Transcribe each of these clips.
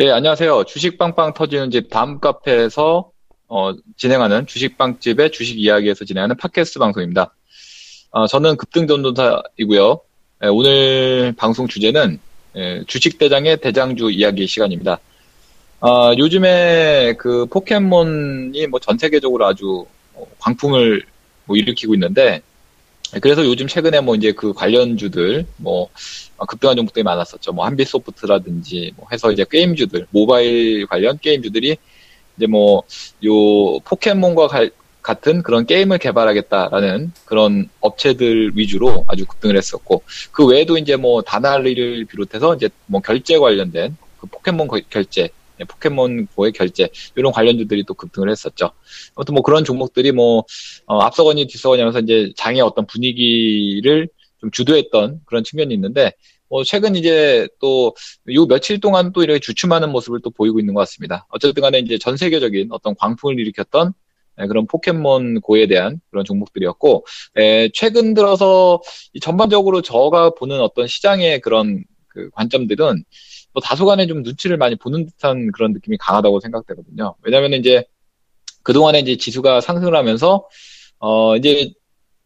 네, 안녕하세요. 주식 빵빵 터지는 집 다음 카페에서 어, 진행하는 주식빵집의 주식 이야기에서 진행하는 팟캐스트 방송입니다. 어, 저는 급등전도사이고요. 예, 오늘 방송 주제는 예, 주식대장의 대장주 이야기 시간입니다. 어, 요즘에 그 포켓몬이 뭐 전 세계적으로 아주 어, 광풍을 뭐 일으키고 있는데 그래서 요즘 최근에 뭐 이제 그 관련주들 뭐 급등한 종목 들이 많았었죠. 뭐 한빛소프트라든지 뭐 해서 이제 게임주들 모바일 관련 게임주들이 이제 뭐 요 포켓몬과 갈, 같은 그런 게임을 개발하겠다라는 그런 업체들 위주로 아주 급등을 했었고 그 외에도 이제 뭐 다날리를 비롯해서 이제 뭐 결제 관련된 그 포켓몬 결제 예, 포켓몬 고의 결제 이런 관련주들이 또 급등을 했었죠. 아무튼 뭐 그런 종목들이 뭐 어, 앞서거니 뒤서거니 하면서 이제 장의 어떤 분위기를 좀 주도했던 그런 측면이 있는데 뭐 최근 이제 또 요 며칠 동안 또 이렇게 주춤하는 모습을 또 보이고 있는 것 같습니다. 어쨌든 간에 이제 전 세계적인 어떤 광풍을 일으켰던 예, 그런 포켓몬 고에 대한 그런 종목들이었고 에, 예, 최근 들어서 전반적으로 저가 보는 어떤 시장의 그런 그 관점들은 뭐 다소간에 좀 눈치를 많이 보는 듯한 그런 느낌이 강하다고 생각되거든요. 왜냐하면 이제 그동안에 이제 지수가 상승을 하면서 어 이제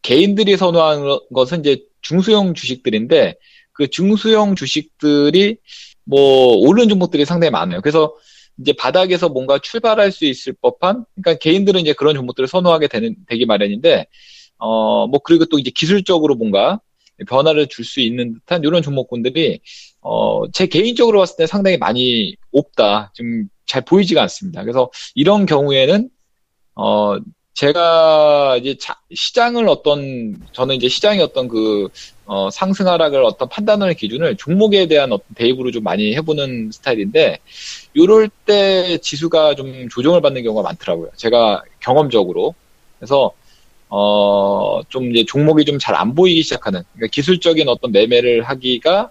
개인들이 선호한 것은 이제 중소형 주식들인데 그 중소형 주식들이 뭐 오르는 종목들이 상당히 많아요. 그래서 이제 바닥에서 뭔가 출발할 수 있을 법한 그러니까 개인들은 이제 그런 종목들을 선호하게 되는 되기 마련인데 어 뭐 그리고 또 이제 기술적으로 뭔가 변화를 줄 수 있는 듯한 이런 종목군들이 어, 제 개인적으로 봤을 때 상당히 많이 없다. 지금 잘 보이지가 않습니다. 그래서 이런 경우에는, 어, 제가 이제 자, 시장을 어떤, 저는 이제 시장의 어떤 그, 어, 상승 하락을 어떤 판단하는 기준을 종목에 대한 어떤 대입으로 좀 많이 해보는 스타일인데, 요럴 때 지수가 좀 조정을 받는 경우가 많더라고요. 제가 경험적으로. 그래서, 어, 좀 이제 종목이 좀 잘 안 보이기 시작하는, 그러니까 기술적인 어떤 매매를 하기가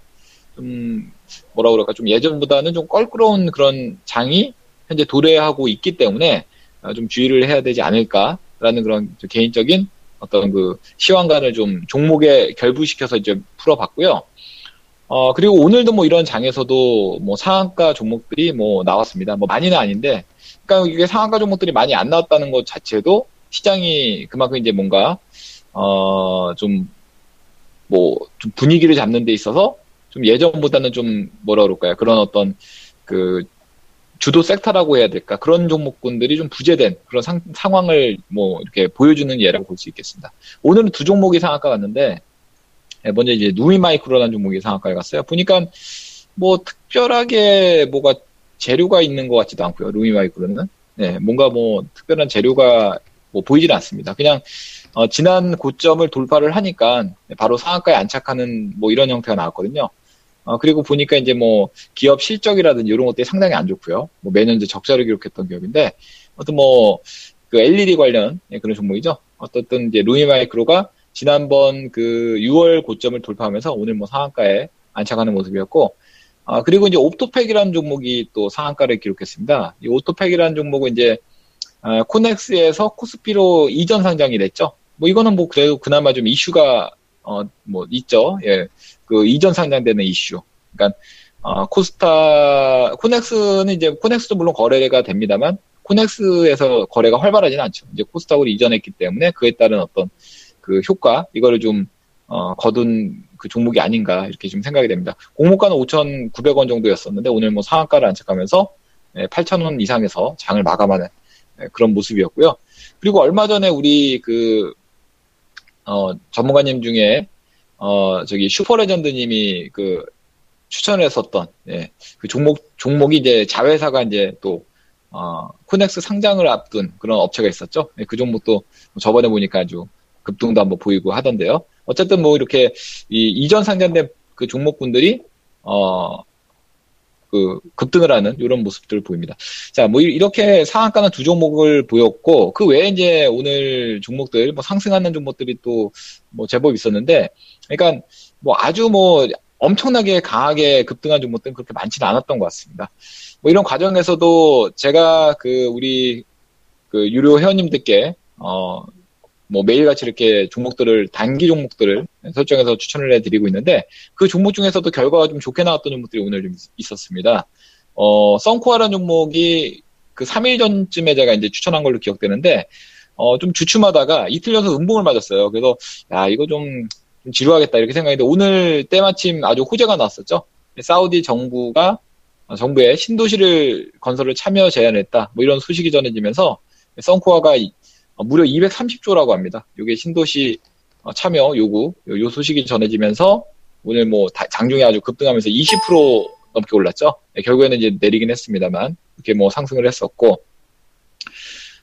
좀 뭐라 그럴까 좀 예전보다는 좀 껄끄러운 그런 장이 현재 도래하고 있기 때문에 어, 좀 주의를 해야 되지 않을까라는 그런 개인적인 어떤 그 시황관을 좀 종목에 결부시켜서 이제 풀어봤고요. 어, 그리고 오늘도 뭐 이런 장에서도 뭐 상한가 종목들이 뭐 나왔습니다. 뭐 많이는 아닌데, 그러니까 이게 상한가 종목들이 많이 안 나왔다는 것 자체도 시장이 그만큼 이제 뭔가, 어, 좀, 뭐, 좀 분위기를 잡는 데 있어서 좀 예전보다는 좀 뭐라 그럴까요? 그런 어떤 그 주도 섹터라고 해야 될까? 그런 종목군들이 좀 부재된 그런 상, 상황을 뭐 이렇게 보여주는 예라고 볼 수 있겠습니다. 오늘은 두 종목이 상한가 갔는데 예, 먼저 이제 누이마이크로라는 종목이 상한가에 갔어요. 보니까 뭐 특별하게 뭐가 재료가 있는 것 같지도 않고요. 루이마이크로는 네, 뭔가 뭐 특별한 재료가 뭐 보이질 않습니다. 그냥 어, 지난 고점을 돌파를 하니까 바로 상한가에 안착하는 뭐 이런 형태가 나왔거든요. 어, 그리고 보니까 이제 뭐 기업 실적이라든지 이런 것들이 상당히 안 좋고요. 뭐 매년 이제 적자를 기록했던 기업인데, 어떤 뭐, 그 LED 관련 예, 그런 종목이죠. 어떻든 이제 루이마이크로가 지난번 그 6월 고점을 돌파하면서 오늘 뭐 상한가에 안착하는 모습이었고, 아, 그리고 이제 옵토팩이라는 종목이 또 상한가를 기록했습니다. 이 옵토팩이라는 종목은 이제, 아, 코넥스에서 코스피로 이전 상장이 됐죠. 뭐 이거는 뭐 그래도 그나마 좀 이슈가, 어, 뭐 있죠. 예. 그 이전 상장되는 이슈. 그러니까 어, 코스타 코넥스는 이제 코넥스도 물론 거래가 됩니다만 코넥스에서 거래가 활발하지는 않죠. 이제 코스닥으로 이전했기 때문에 그에 따른 어떤 그 효과 이거를 좀 어, 거둔 그 종목이 아닌가 이렇게 좀 생각이 됩니다. 공모가는 5,900원 정도였었는데 오늘 뭐 상한가를 안착하면서 8,000원 예, 이상에서 장을 마감하는 예, 그런 모습이었고요. 그리고 얼마 전에 우리 그 어, 전문가님 중에 어, 저기 슈퍼레전드님이 그 추천을 했었던, 예, 그 종목, 종목이 이제 자회사가 이제 또, 어, 코넥스 상장을 앞둔 그런 업체가 있었죠. 예, 그 종목도 저번에 보니까 아주 급등도 한번 보이고 하던데요. 어쨌든 뭐 이렇게 이 이전 상장된 그 종목군들이, 어, 그 급등을 하는 이런 모습들을 보입니다. 자, 뭐 이렇게 상한가는 두 종목을 보였고 그 외에 이제 오늘 종목들 뭐 상승하는 종목들이 또 뭐 제법 있었는데 그러니까 뭐 아주 뭐 엄청나게 강하게 급등한 종목들은 그렇게 많지는 않았던 것 같습니다. 뭐 이런 과정에서도 제가 그 우리 그 유료 회원님들께 어 뭐 매일같이 이렇게 종목들을 단기 종목들을 설정해서 추천을 해드리고 있는데 그 종목 중에서도 결과가 좀 좋게 나왔던 종목들이 오늘 좀 있었습니다. 어, 썬코아라는 종목이 그 3일 전쯤에 제가 이제 추천한 걸로 기억되는데, 어, 좀 주춤하다가 이틀 연속 음봉을 맞았어요. 그래서, 야, 이거 좀, 좀 지루하겠다 이렇게 생각했는데, 오늘 때마침 아주 호재가 나왔었죠. 사우디 정부가, 어, 정부의 신도시를 건설을 참여 제안했다. 뭐 이런 소식이 전해지면서, 썬코아가 어, 무려 230조라고 합니다. 이게 신도시 어, 참여 요구, 요 소식이 전해지면서, 오늘 뭐 장중에 아주 급등하면서 20% 넘게 올랐죠. 네, 결국에는 이제 내리긴 했습니다만 이렇게 뭐 상승을 했었고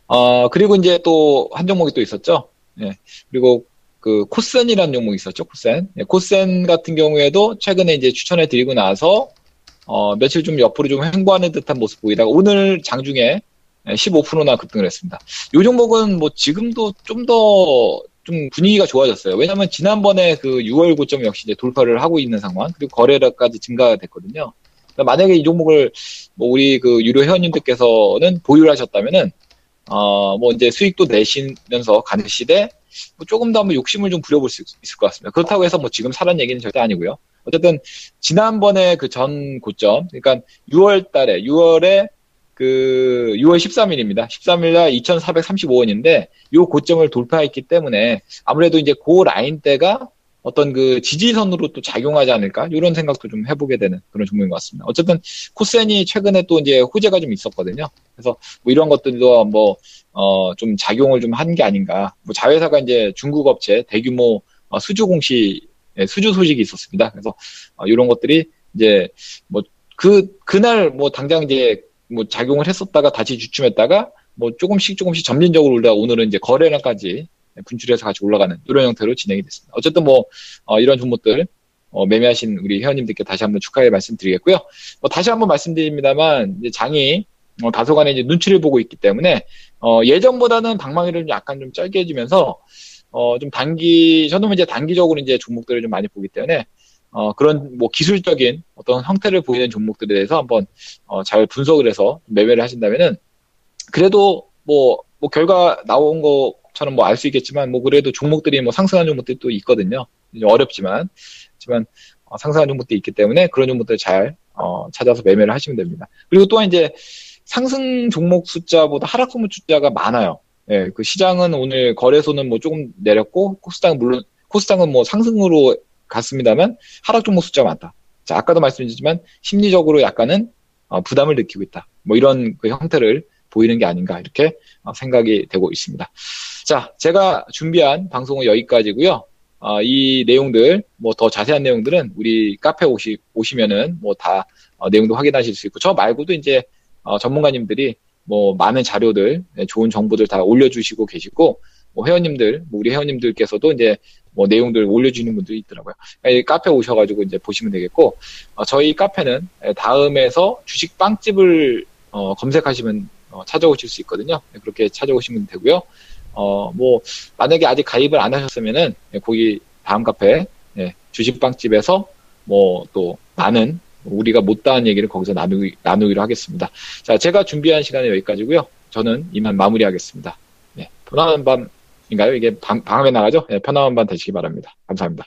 어 그리고 이제 또 한 종목이 또 있었죠. 네, 그리고 그 코센이라는 종목이 있었죠. 코센. 네, 코센 같은 경우에도 최근에 이제 추천해 드리고 나서 어 며칠 좀 옆으로 좀 횡보하는 듯한 모습 보이다가 오늘 장중에 15%나 급등을 했습니다. 이 종목은 뭐 지금도 좀더 좀 분위기가 좋아졌어요. 왜냐하면 지난번에 그 6월 고점 역시 이제 돌파를 하고 있는 상황, 그리고 거래량까지 증가가 됐거든요. 그러니까 만약에 이 종목을 뭐 우리 그 유료 회원님들께서는 보유를 하셨다면은 어뭐 이제 수익도 내시면서 가는 시대 뭐 조금 더 한번 욕심을 좀 부려볼 수 있을 것 같습니다. 그렇다고 해서 뭐 지금 사라는 얘기는 절대 아니고요. 어쨌든 지난번에 그 전 고점, 그러니까 6월 달에 6월에 그 6월 13일입니다. 13일 날 2,435원인데 요 고점을 돌파했기 때문에 아무래도 이제 그 라인대가 어떤 그 지지선으로 또 작용하지 않을까 이런 생각도 좀 해보게 되는 그런 종목인 것 같습니다. 어쨌든 코센이 최근에 또 이제 호재가 좀 있었거든요. 그래서 뭐 이런 것들도 뭐 어 좀 작용을 좀 한 게 아닌가. 뭐 자회사가 이제 중국 업체 대규모 어 수주 공시 예, 수주 소식이 있었습니다. 그래서 어 이런 것들이 이제 뭐 그 그날 뭐 당장 이제 뭐 작용을 했었다가 다시 주춤했다가 뭐 조금씩 조금씩 점진적으로 올라가 오늘은 이제 거래량까지 분출해서 같이 올라가는 이런 형태로 진행이 됐습니다. 어쨌든 뭐 어, 이런 종목들 어, 매매하신 우리 회원님들께 다시 한번 축하의 말씀드리겠고요. 뭐 다시 한번 말씀드립니다만 장이 어, 다소간에 이제 눈치를 보고 있기 때문에 어, 예전보다는 방망이를 약간 좀 짧게 해주면서 어, 좀 단기 저는 이제 단기적으로 이제 종목들을 좀 많이 보기 때문에 어, 그런 뭐 기술적인 어떤 형태를 보이는 종목들에 대해서 한번 어, 잘 분석을 해서 매매를 하신다면은 그래도 뭐, 뭐 결과 나온 것처럼 뭐 알 수 있겠지만 뭐 그래도 종목들이 뭐 상승한 종목들이 또 있거든요. 어렵지만 하지만 어, 상승한 종목들이 있기 때문에 그런 종목들 잘 어, 찾아서 매매를 하시면 됩니다. 그리고 또한 이제 상승 종목 숫자보다 하락 종목 숫자가 많아요. 예, 그 시장은 오늘 거래소는 뭐 조금 내렸고 코스닥은 물론 코스닥은 뭐 상승으로 갔습니다만 하락 종목 숫자가 많다. 자, 아까도 말씀드렸지만 심리적으로 약간은 어, 부담을 느끼고 있다. 뭐 이런 그 형태를 보이는 게 아닌가 이렇게 어, 생각이 되고 있습니다. 자, 제가 준비한 방송은 여기까지고요. 어, 이 내용들 뭐 더 자세한 내용들은 우리 카페 오시 오시면은 뭐다 어, 내용도 확인하실 수 있고 저 말고도 이제 어, 전문가님들이 뭐 많은 자료들 네, 좋은 정보들 다 올려주시고 계시고 뭐 회원님들 뭐 우리 회원님들께서도 이제 뭐 내용들 올려주는 분들이 있더라고요. 카페 오셔가지고 이제 보시면 되겠고 어, 저희 카페는 다음에서 주식 빵집을 어, 검색하시면 어, 찾아오실 수 있거든요. 네, 그렇게 찾아오시면 되고요. 어, 뭐 만약에 아직 가입을 안 하셨으면은 네, 거기 다음 카페 네, 주식 빵집에서 뭐 또 많은 우리가 못다한 얘기를 거기서 나누기, 나누기로 하겠습니다. 자, 제가 준비한 시간은 여기까지고요. 저는 이만 마무리하겠습니다. 네, 편안한 밤 인가요? 이게 방, 방음에 나가죠? 네, 편안한 밤 되시기 바랍니다. 감사합니다.